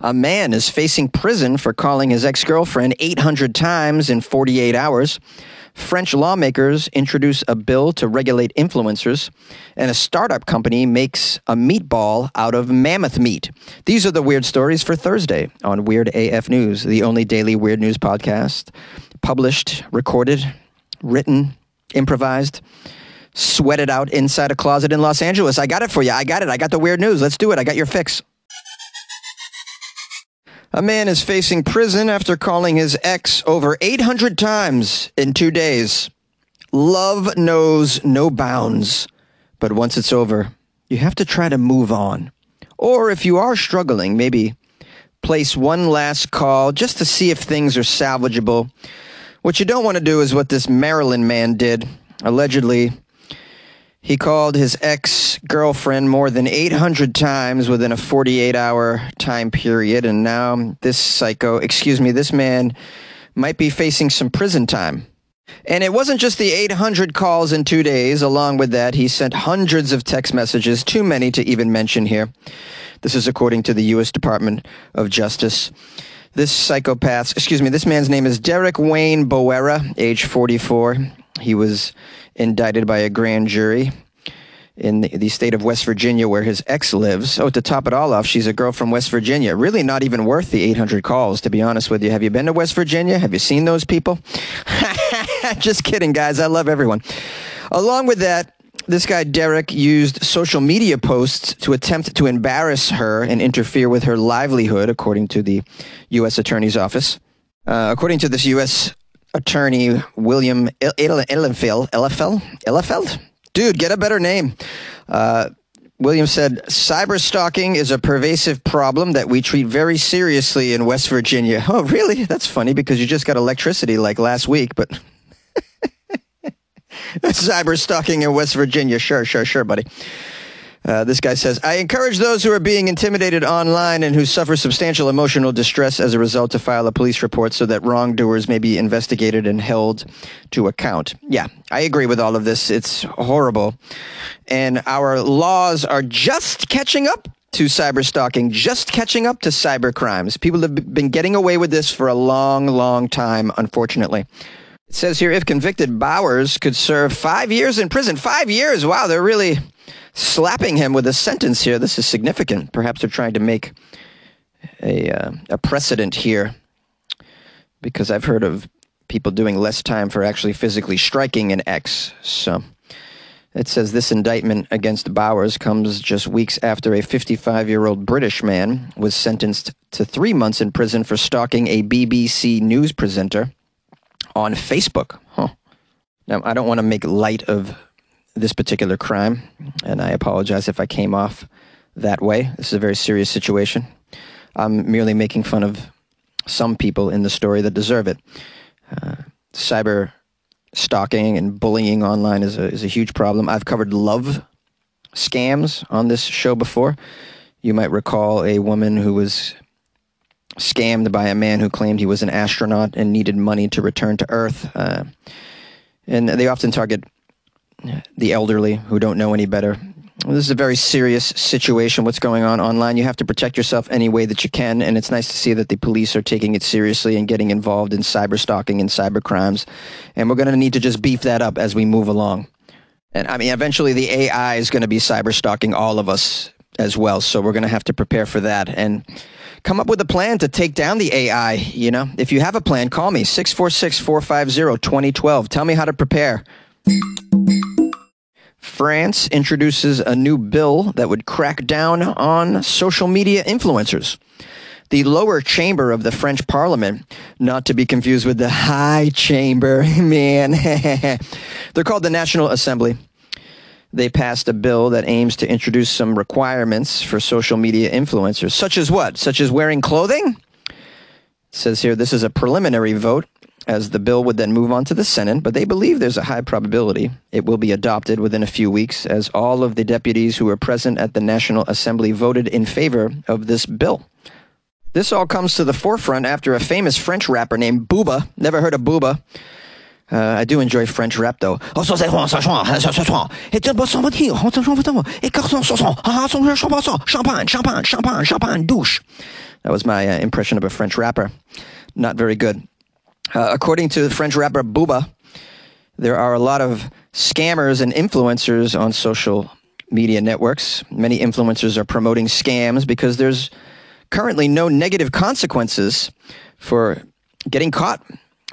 A man is facing prison for calling his ex girlfriend 800 times in 48 hours. French lawmakers introduce a bill to regulate influencers, and a startup company makes a meatball out of mammoth meat. These are the weird stories for Thursday on Weird AF News, the only daily weird news podcast published, recorded, written, improvised, sweated out inside a closet in Los Angeles. I got it for you. I got it. I got the weird news. Let's do it. I got your fix. A man is facing prison after calling his ex over 800 times in two days. Love knows no bounds, but once it's over, you have to try to move on. Or if you are struggling, maybe place one last call just to see if things are salvageable. What you don't want to do is what this Maryland man did. Allegedly, he called his ex girlfriend more than 800 times within a 48 hour time period, and now this psycho, excuse me, this man might be facing some prison time. And it wasn't just the 800 calls in two days. Along with that, he sent hundreds of text messages, too many to even mention here. This is according to the U.S. Department of Justice. This psychopath, excuse me, this man's name is Derek Wayne Bowers, age 44. He was indicted by a grand jury in the, state of West Virginia where his ex lives. Oh, to top it all off, she's a girl from West Virginia. Really not even worth the 800 calls, to be honest with you. Have you been to West Virginia? Have you seen those people? Just kidding, guys. I love everyone. Along with that, this guy Derek used social media posts to attempt to embarrass her and interfere with her livelihood, according to the U.S. Attorney's Office. Uh, according to this U.S. Attorney William Ihlenfeld, Ihlenfeld, dude, get a better name. Uh, William said, cyber stalking is a pervasive problem that we treat very seriously in West Virginia. Oh, really? That's funny because you just got electricity like last week, but cyber stalking in West Virginia. Sure, sure, sure, buddy. Uh, this guy says, I encourage those who are being intimidated online and who suffer substantial emotional distress as a result to file a police report so that wrongdoers may be investigated and held to account. Yeah, I agree with all of this. It's horrible. And our laws are just catching up to cyber stalking, just catching up to cyber crimes. People have been getting away with this for a long, long time, unfortunately. It says here if convicted, Bowers could serve five years in prison. Five years. Wow, they're really slapping him with a sentence here. This is significant. Perhaps they're trying to make a, uh, a precedent here because I've heard of people doing less time for actually physically striking an ex. So it says this indictment against Bowers comes just weeks after a 55 year old British man was sentenced to three months in prison for stalking a BBC news presenter on Facebook. Huh. Now, I don't want to make light of this particular crime, and I apologize if I came off that way. This is a very serious situation. I'm merely making fun of some people in the story that deserve it. Uh, cyber stalking and bullying online is a, is a huge problem. I've covered love scams on this show before. You might recall a woman who was scammed by a man who claimed he was an astronaut and needed money to return to Earth. Uh, and they often target the elderly who don't know any better. This is a very serious situation, what's going on online. You have to protect yourself any way that you can, and it's nice to see that the police are taking it seriously and getting involved in cyber stalking and cyber crimes. And we're going to need to just beef that up as we move along. And I mean, eventually the AI is going to be cyber stalking all of us as well, so we're going to have to prepare for that. And come up with a plan to take down the AI. You know, if you have a plan, call me 646 450 2012. Tell me how to prepare. France introduces a new bill that would crack down on social media influencers. The lower chamber of the French parliament, not to be confused with the high chamber, man. They're called the National Assembly. They passed a bill that aims to introduce some requirements for social media influencers, such as what? Such as wearing clothing? It says here this is a preliminary vote as the bill would then move on to the Senate, but they believe there's a high probability it will be adopted within a few weeks, as all of the deputies who were present at the National Assembly voted in favor of this bill. This all comes to the forefront after a famous French rapper named Booba, never heard of Booba, uh, I do enjoy French rap though. That was my uh, impression of a French rapper. Not very good. Uh, according to the French rapper Booba, there are a lot of scammers and influencers on social media networks. Many influencers are promoting scams because there's currently no negative consequences for getting caught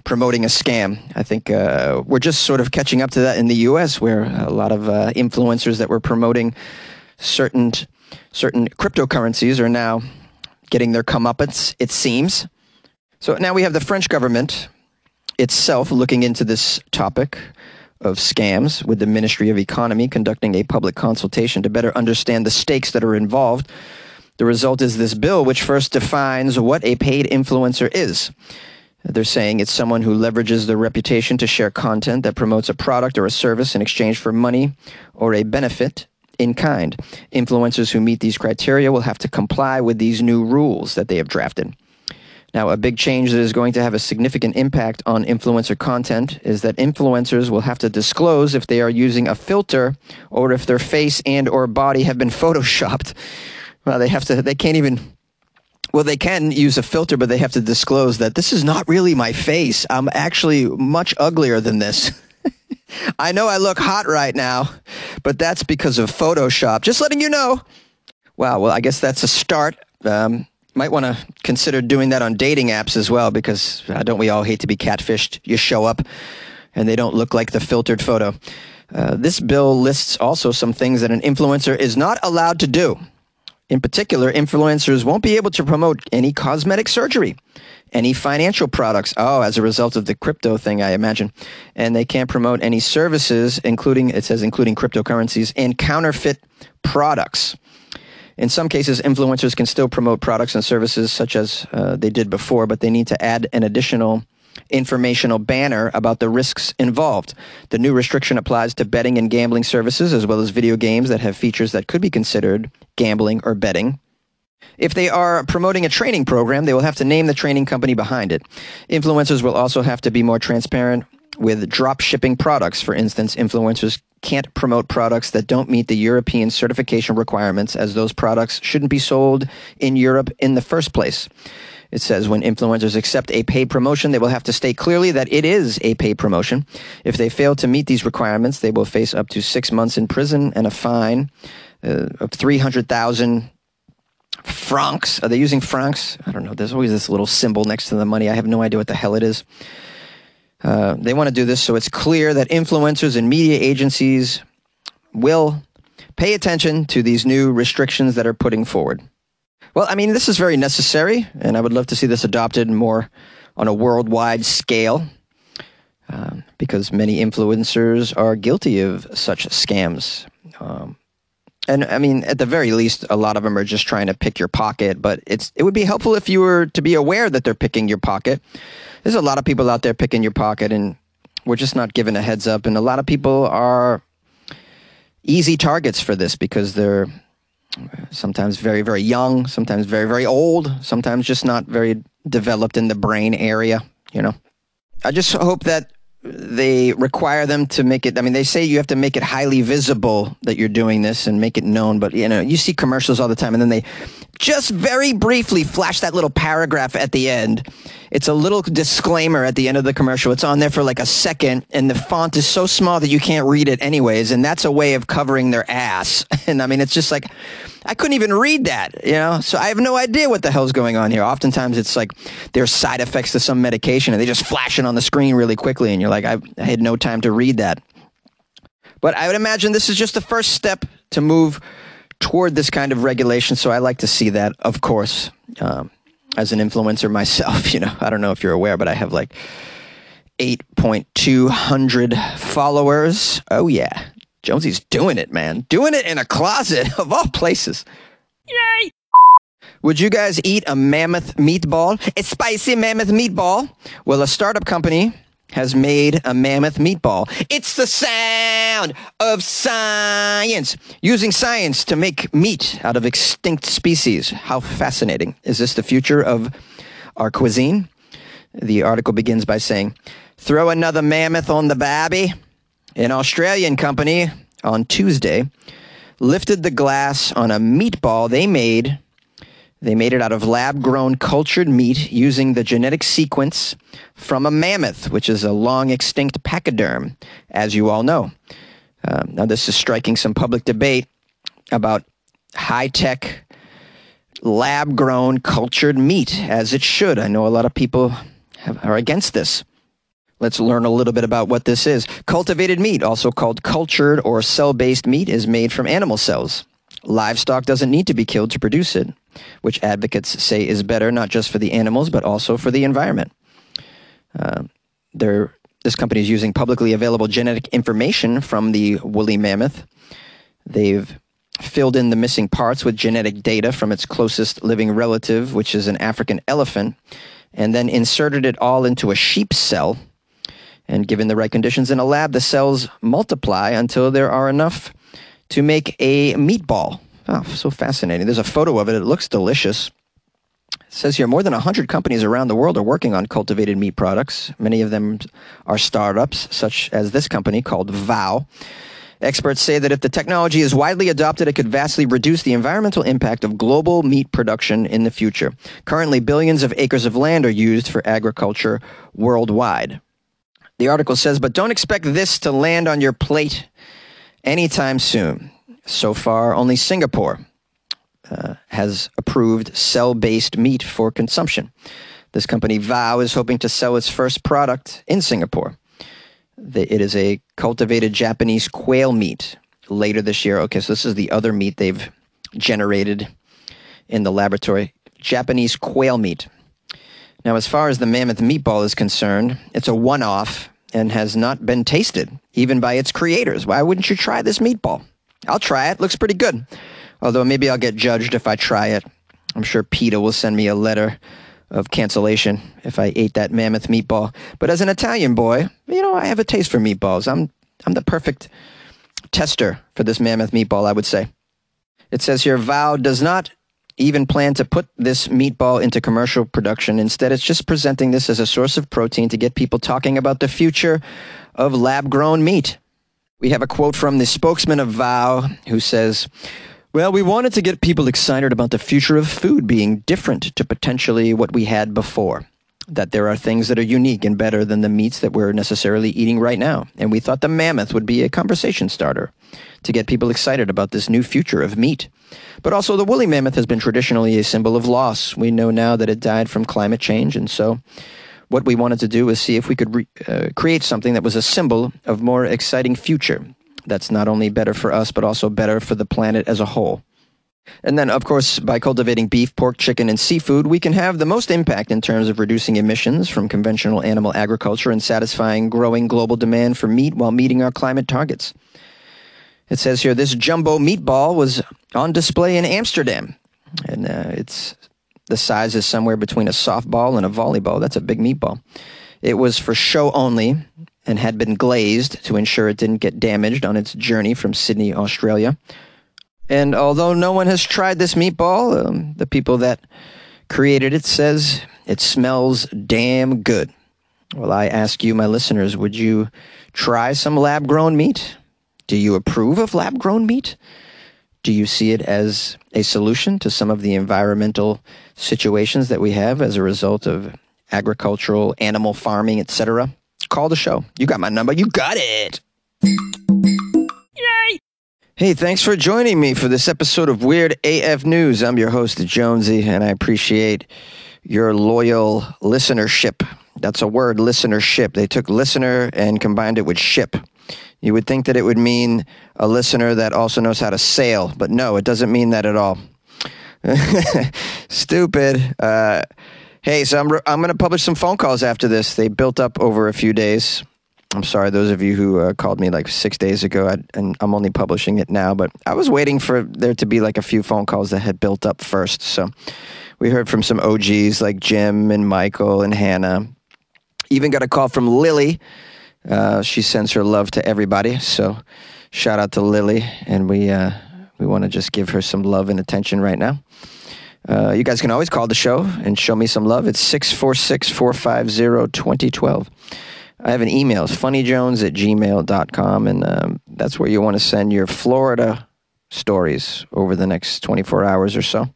promoting a scam. I think uh, we're just sort of catching up to that in the U.S., where a lot of uh, influencers that were promoting certain certain cryptocurrencies are now getting their comeuppance. It seems. So now we have the French government itself looking into this topic of scams with the Ministry of Economy conducting a public consultation to better understand the stakes that are involved. The result is this bill, which first defines what a paid influencer is. They're saying it's someone who leverages their reputation to share content that promotes a product or a service in exchange for money or a benefit in kind. Influencers who meet these criteria will have to comply with these new rules that they have drafted. Now, a big change that is going to have a significant impact on influencer content is that influencers will have to disclose if they are using a filter or if their face and or body have been photoshopped. Well, they have to they can't even well, they can use a filter, but they have to disclose that this is not really my face. I'm actually much uglier than this. I know I look hot right now, but that's because of Photoshop. Just letting you know. Wow. Well, I guess that's a start. Um, might want to consider doing that on dating apps as well because uh, don't we all hate to be catfished? You show up and they don't look like the filtered photo. Uh, this bill lists also some things that an influencer is not allowed to do. In particular, influencers won't be able to promote any cosmetic surgery, any financial products. Oh, as a result of the crypto thing, I imagine. And they can't promote any services, including, it says, including cryptocurrencies and counterfeit products. In some cases, influencers can still promote products and services such as uh, they did before, but they need to add an additional informational banner about the risks involved. The new restriction applies to betting and gambling services as well as video games that have features that could be considered gambling or betting. If they are promoting a training program, they will have to name the training company behind it. Influencers will also have to be more transparent with drop shipping products. For instance, influencers can't promote products that don't meet the European certification requirements, as those products shouldn't be sold in Europe in the first place. It says when influencers accept a paid promotion, they will have to state clearly that it is a paid promotion. If they fail to meet these requirements, they will face up to six months in prison and a fine uh, of 300,000 francs. Are they using francs? I don't know. There's always this little symbol next to the money. I have no idea what the hell it is. Uh, they want to do this so it's clear that influencers and media agencies will pay attention to these new restrictions that are putting forward. Well, I mean, this is very necessary, and I would love to see this adopted more on a worldwide scale um, because many influencers are guilty of such scams. Um, and I mean, at the very least, a lot of them are just trying to pick your pocket. But it's it would be helpful if you were to be aware that they're picking your pocket there's a lot of people out there picking your pocket and we're just not given a heads up and a lot of people are easy targets for this because they're sometimes very very young sometimes very very old sometimes just not very developed in the brain area you know i just hope that they require them to make it i mean they say you have to make it highly visible that you're doing this and make it known but you know you see commercials all the time and then they just very briefly flash that little paragraph at the end it's a little disclaimer at the end of the commercial it's on there for like a second and the font is so small that you can't read it anyways and that's a way of covering their ass and i mean it's just like I couldn't even read that, you know? So I have no idea what the hell's going on here. Oftentimes it's like there's side effects to some medication and they just flash it on the screen really quickly and you're like, I, I had no time to read that. But I would imagine this is just the first step to move toward this kind of regulation. So I like to see that, of course, um, as an influencer myself. You know, I don't know if you're aware, but I have like 8.200 followers. Oh, yeah. Jonesy's doing it, man. Doing it in a closet of all places. Yay! Would you guys eat a mammoth meatball? A spicy mammoth meatball? Well, a startup company has made a mammoth meatball. It's the sound of science. Using science to make meat out of extinct species. How fascinating. Is this the future of our cuisine? The article begins by saying, Throw another mammoth on the babby. An Australian company on Tuesday lifted the glass on a meatball they made They made it out of lab grown cultured meat using the genetic sequence from a mammoth, which is a long extinct pachyderm, as you all know. Uh, now, this is striking some public debate about high tech, lab grown cultured meat, as it should. I know a lot of people have, are against this. Let's learn a little bit about what this is. Cultivated meat, also called cultured or cell based meat, is made from animal cells. Livestock doesn't need to be killed to produce it, which advocates say is better not just for the animals, but also for the environment. Uh, this company is using publicly available genetic information from the woolly mammoth. They've filled in the missing parts with genetic data from its closest living relative, which is an African elephant, and then inserted it all into a sheep cell. And given the right conditions in a lab, the cells multiply until there are enough to make a meatball. Oh, so fascinating. There's a photo of it. It looks delicious. It says here more than 100 companies around the world are working on cultivated meat products. Many of them are startups, such as this company called Vow. Experts say that if the technology is widely adopted, it could vastly reduce the environmental impact of global meat production in the future. Currently, billions of acres of land are used for agriculture worldwide. The article says, but don't expect this to land on your plate anytime soon. So far, only Singapore uh, has approved cell based meat for consumption. This company, Vow, is hoping to sell its first product in Singapore. It is a cultivated Japanese quail meat later this year. Okay, so this is the other meat they've generated in the laboratory Japanese quail meat. Now, as far as the mammoth meatball is concerned, it's a one off and has not been tasted, even by its creators. Why wouldn't you try this meatball? I'll try it. Looks pretty good. Although maybe I'll get judged if I try it. I'm sure PETA will send me a letter of cancellation if I ate that mammoth meatball. But as an Italian boy, you know, I have a taste for meatballs. I'm I'm the perfect tester for this mammoth meatball, I would say. It says here Vow does not even plan to put this meatball into commercial production. Instead, it's just presenting this as a source of protein to get people talking about the future of lab grown meat. We have a quote from the spokesman of Vow who says, well, we wanted to get people excited about the future of food being different to potentially what we had before. That there are things that are unique and better than the meats that we're necessarily eating right now. And we thought the mammoth would be a conversation starter to get people excited about this new future of meat. But also, the woolly mammoth has been traditionally a symbol of loss. We know now that it died from climate change. And so, what we wanted to do was see if we could re- uh, create something that was a symbol of more exciting future that's not only better for us, but also better for the planet as a whole. And then, of course, by cultivating beef, pork, chicken, and seafood, we can have the most impact in terms of reducing emissions from conventional animal agriculture and satisfying growing global demand for meat while meeting our climate targets. It says here this jumbo meatball was on display in Amsterdam, and uh, it's the size is somewhere between a softball and a volleyball. That's a big meatball. It was for show only, and had been glazed to ensure it didn't get damaged on its journey from Sydney, Australia. And although no one has tried this meatball, um, the people that created it says it smells damn good. Well, I ask you, my listeners, would you try some lab grown meat? Do you approve of lab grown meat? Do you see it as a solution to some of the environmental situations that we have as a result of agricultural, animal farming, etc.? Call the show. You got my number. You got it. Yay! Hey, thanks for joining me for this episode of Weird AF News. I'm your host, Jonesy, and I appreciate your loyal listenership. That's a word, listenership. They took listener and combined it with ship. You would think that it would mean a listener that also knows how to sail, but no, it doesn't mean that at all. Stupid. Uh, Hey, so I'm, re- I'm going to publish some phone calls after this. They built up over a few days. I'm sorry, those of you who uh, called me like six days ago, I, and I'm only publishing it now, but I was waiting for there to be like a few phone calls that had built up first. So we heard from some OGs like Jim and Michael and Hannah. Even got a call from Lily. Uh, she sends her love to everybody. So shout out to Lily, and we uh, we want to just give her some love and attention right now. Uh, you guys can always call the show and show me some love. It's 646 450 2012. I have an email. It's funnyjones at gmail.com, and um, that's where you want to send your Florida stories over the next 24 hours or so.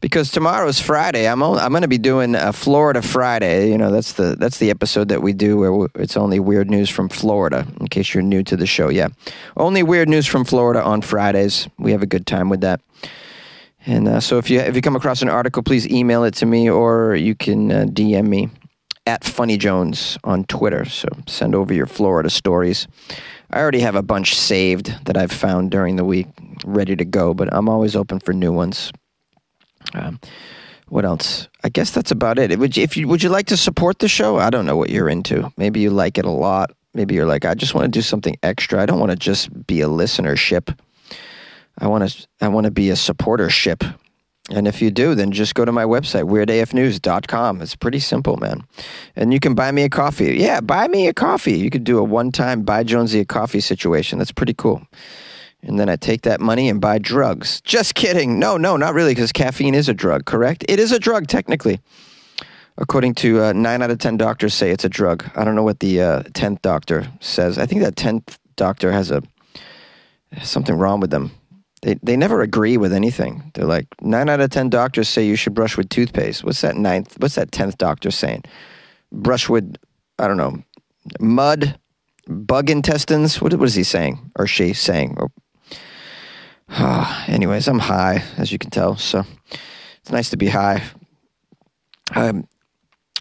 Because tomorrow's Friday. I'm I'm going to be doing a Florida Friday. You know, that's the that's the episode that we do where it's only weird news from Florida. In case you're new to the show, yeah, only weird news from Florida on Fridays. We have a good time with that. And uh, so if you if you come across an article, please email it to me or you can uh, DM me at Funny Jones on Twitter. So send over your Florida stories. I already have a bunch saved that I've found during the week, ready to go, but I'm always open for new ones. Um, what else? I guess that's about it. Would you, if you would you like to support the show? I don't know what you're into. Maybe you like it a lot. Maybe you're like, I just want to do something extra. I don't want to just be a listenership. I want to I want to be a supportership. And if you do, then just go to my website, weirdafnews.com. It's pretty simple, man. And you can buy me a coffee. Yeah, buy me a coffee. You could do a one time buy Jonesy a coffee situation. That's pretty cool. And then I take that money and buy drugs. Just kidding. No, no, not really, because caffeine is a drug, correct? It is a drug, technically. According to uh, nine out of 10 doctors, say it's a drug. I don't know what the uh, 10th doctor says. I think that 10th doctor has a something wrong with them they they never agree with anything. They're like nine out of ten doctors say you should brush with toothpaste. What's that ninth? What's that tenth doctor saying? Brush with I don't know mud, bug intestines. What, what is he saying or she saying? Or, uh, anyways, I'm high as you can tell, so it's nice to be high. Um,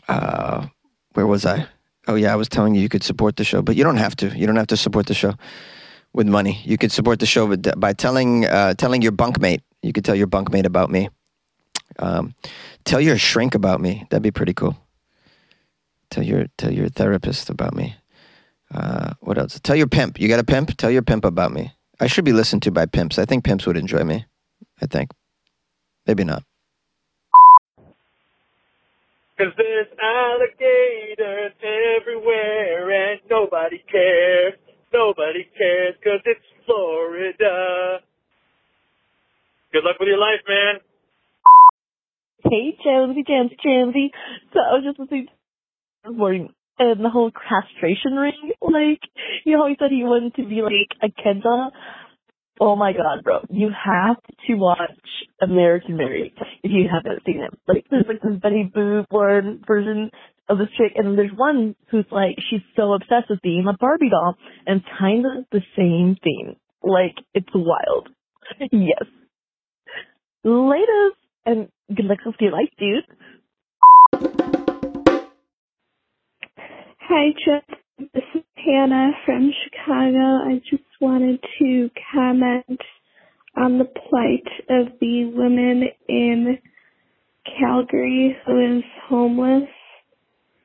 uh, where was I? Oh yeah, I was telling you you could support the show, but you don't have to. You don't have to support the show with money. You could support the show with, by telling uh, telling your bunkmate. You could tell your bunkmate about me. Um, tell your shrink about me. That'd be pretty cool. Tell your tell your therapist about me. Uh, what else? Tell your pimp. You got a pimp? Tell your pimp about me. I should be listened to by pimps. I think pimps would enjoy me. I think. Maybe not. Cause there's alligators everywhere and nobody cares. Nobody cares because it's Florida. Good luck with your life, man. Hey, Jonesy, Jonesy, Jonesy. So I was just listening this morning and the whole castration ring. Like, you he said he wanted to be like a Kenta. Oh my god, bro. You have to watch American Mary if you haven't seen it. Like, there's like this Betty Boop one version of this chick, and there's one who's like, she's so obsessed with being a Barbie doll, and kind of the same thing. Like, it's wild. yes. Latest, and good luck with your life, dude. Hi, Jeff. This is Hannah from Chicago. I just wanted to comment on the plight of the women in Calgary who is homeless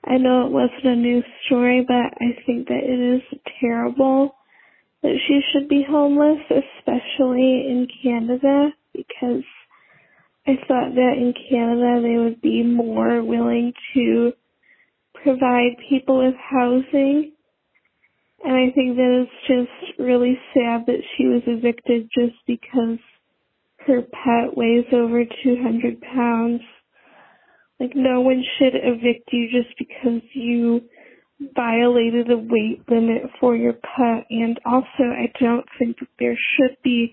I know it wasn't a news story, but I think that it is terrible that she should be homeless, especially in Canada, because I thought that in Canada they would be more willing to provide people with housing. And I think that it's just really sad that she was evicted just because her pet weighs over 200 pounds. Like no one should evict you just because you violated a weight limit for your pet and also I don't think that there should be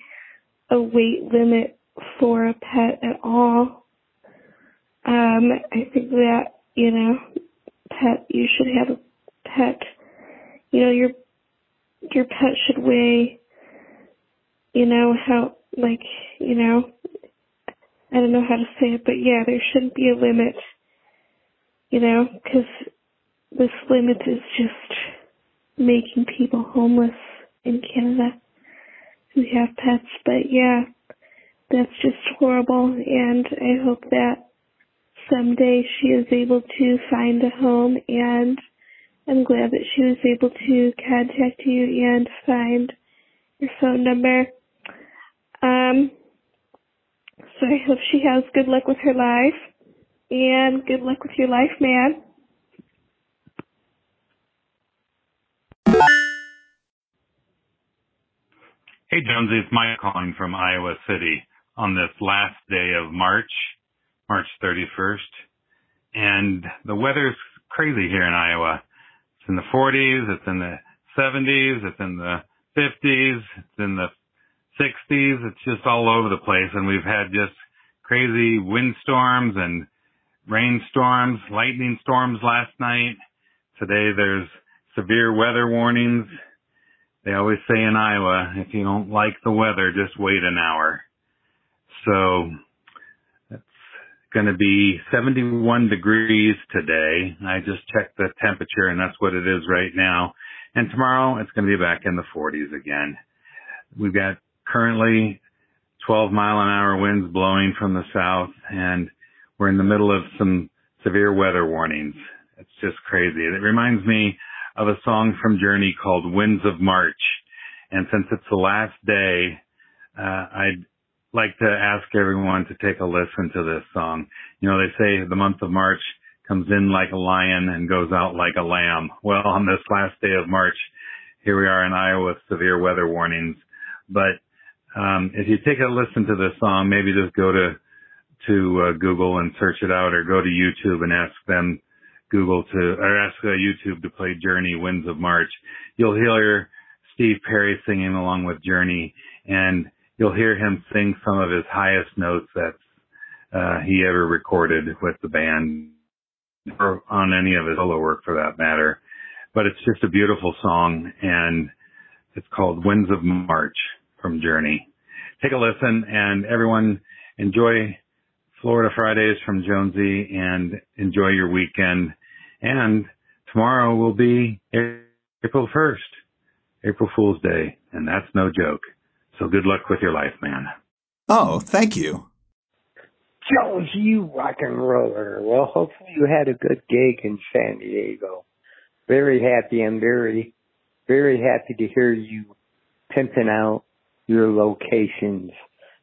a weight limit for a pet at all. Um, I think that, you know, pet you should have a pet you know, your your pet should weigh you know, how like, you know, I don't know how to say it, but yeah, there shouldn't be a limit, you know, because this limit is just making people homeless in Canada who have pets. But yeah, that's just horrible, and I hope that someday she is able to find a home, and I'm glad that she was able to contact you and find your phone number. Um, so I hope she has good luck with her life and good luck with your life, man. Hey, Jonesy, it's Mike calling from Iowa City on this last day of March, March 31st. And the weather's crazy here in Iowa. It's in the 40s, it's in the 70s, it's in the 50s, it's in the 60s. It's just all over the place. And we've had just crazy windstorms and rainstorms, lightning storms last night. Today there's severe weather warnings. They always say in Iowa, if you don't like the weather, just wait an hour. So going to be 71 degrees today. I just checked the temperature and that's what it is right now. And tomorrow it's going to be back in the 40s again. We've got currently 12 mile an hour winds blowing from the south and we're in the middle of some severe weather warnings. It's just crazy. It reminds me of a song from Journey called Winds of March. And since it's the last day, uh, I'd like to ask everyone to take a listen to this song. You know, they say the month of March comes in like a lion and goes out like a lamb. Well, on this last day of March, here we are in Iowa with severe weather warnings. But um, if you take a listen to this song, maybe just go to to uh, Google and search it out, or go to YouTube and ask them Google to or ask uh, YouTube to play Journey Winds of March. You'll hear Steve Perry singing along with Journey, and you'll hear him sing some of his highest notes that uh, he ever recorded with the band, or on any of his solo work for that matter. But it's just a beautiful song, and it's called Winds of March from Journey. Take a listen, and everyone enjoy Florida Fridays from Jonesy, and enjoy your weekend. And tomorrow will be April 1st, April Fool's Day, and that's no joke. So good luck with your life, man. Oh, thank you. Jones, you rock and roller. Well, hopefully you had a good gig in San Diego. Very happy. I'm very, very happy to hear you pimping out your locations.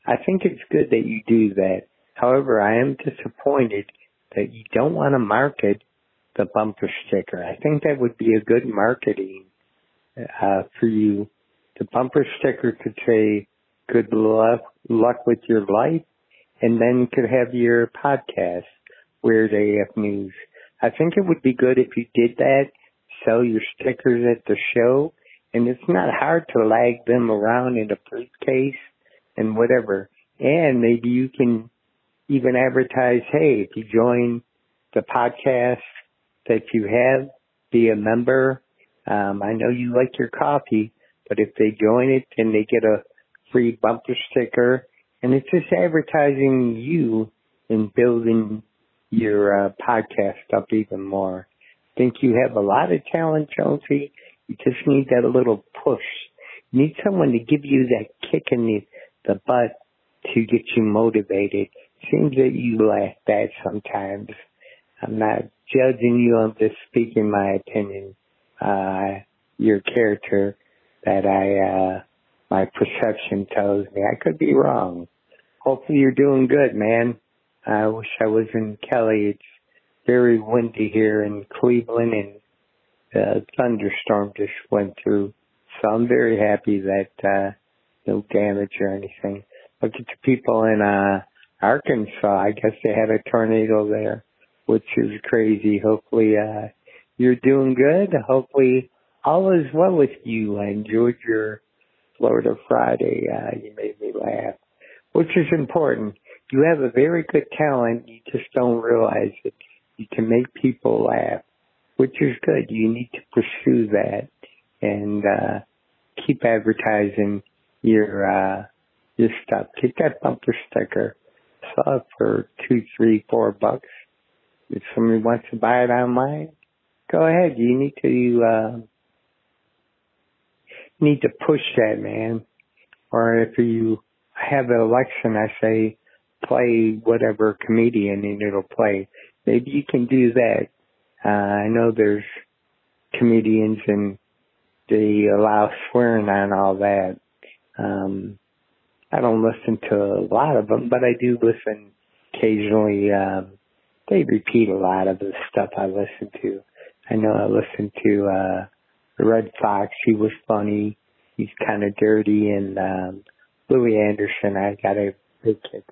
I think it's good that you do that. However, I am disappointed that you don't want to market the bumper sticker. I think that would be a good marketing uh, for you. The bumper sticker could say "Good luck, luck with your life," and then could have your podcast, Weird AF News. I think it would be good if you did that. Sell your stickers at the show, and it's not hard to lag them around in a briefcase and whatever. And maybe you can even advertise, hey, if you join the podcast that you have, be a member. Um, I know you like your coffee, but if they join it, then they get a free bumper sticker, and it's just advertising you and building your uh, podcast up even more. I think you have a lot of talent, Jonesy. You just need that little push. You need someone to give you that kick in the, the butt to get you motivated. Seems that you lack that sometimes. I'm not judging you. I'm just speaking my opinion. Uh, your character that I, uh, my perception tells me. I could be wrong. Hopefully you're doing good, man. I wish I was in Cali. It's very windy here in Cleveland and a thunderstorm just went through. So I'm very happy that, uh, no damage or anything. Look at the people in, uh, Arkansas. I guess they had a tornado there which is crazy. Hopefully, uh, you're doing good. Hopefully, all is well with you. I enjoyed your Florida Friday. Uh, you made me laugh, which is important. You have a very good talent. You just don't realize it. You can make people laugh, which is good. You need to pursue that and, uh, keep advertising your, uh, your stuff. Get that bumper sticker. Saw it for two, three, four bucks if somebody wants to buy it online, go ahead. You need to uh, need to push that, man. Or if you have an election, I say play whatever comedian and it'll play. Maybe you can do that. Uh, I know there's comedians and they allow swearing on all that. Um, I don't listen to a lot of them, but I do listen occasionally. Um, they repeat a lot of the stuff I listen to. I know I listen to uh Redd Foxx, he was funny. He's kind of dirty, and um Louie Anderson, I got a big kick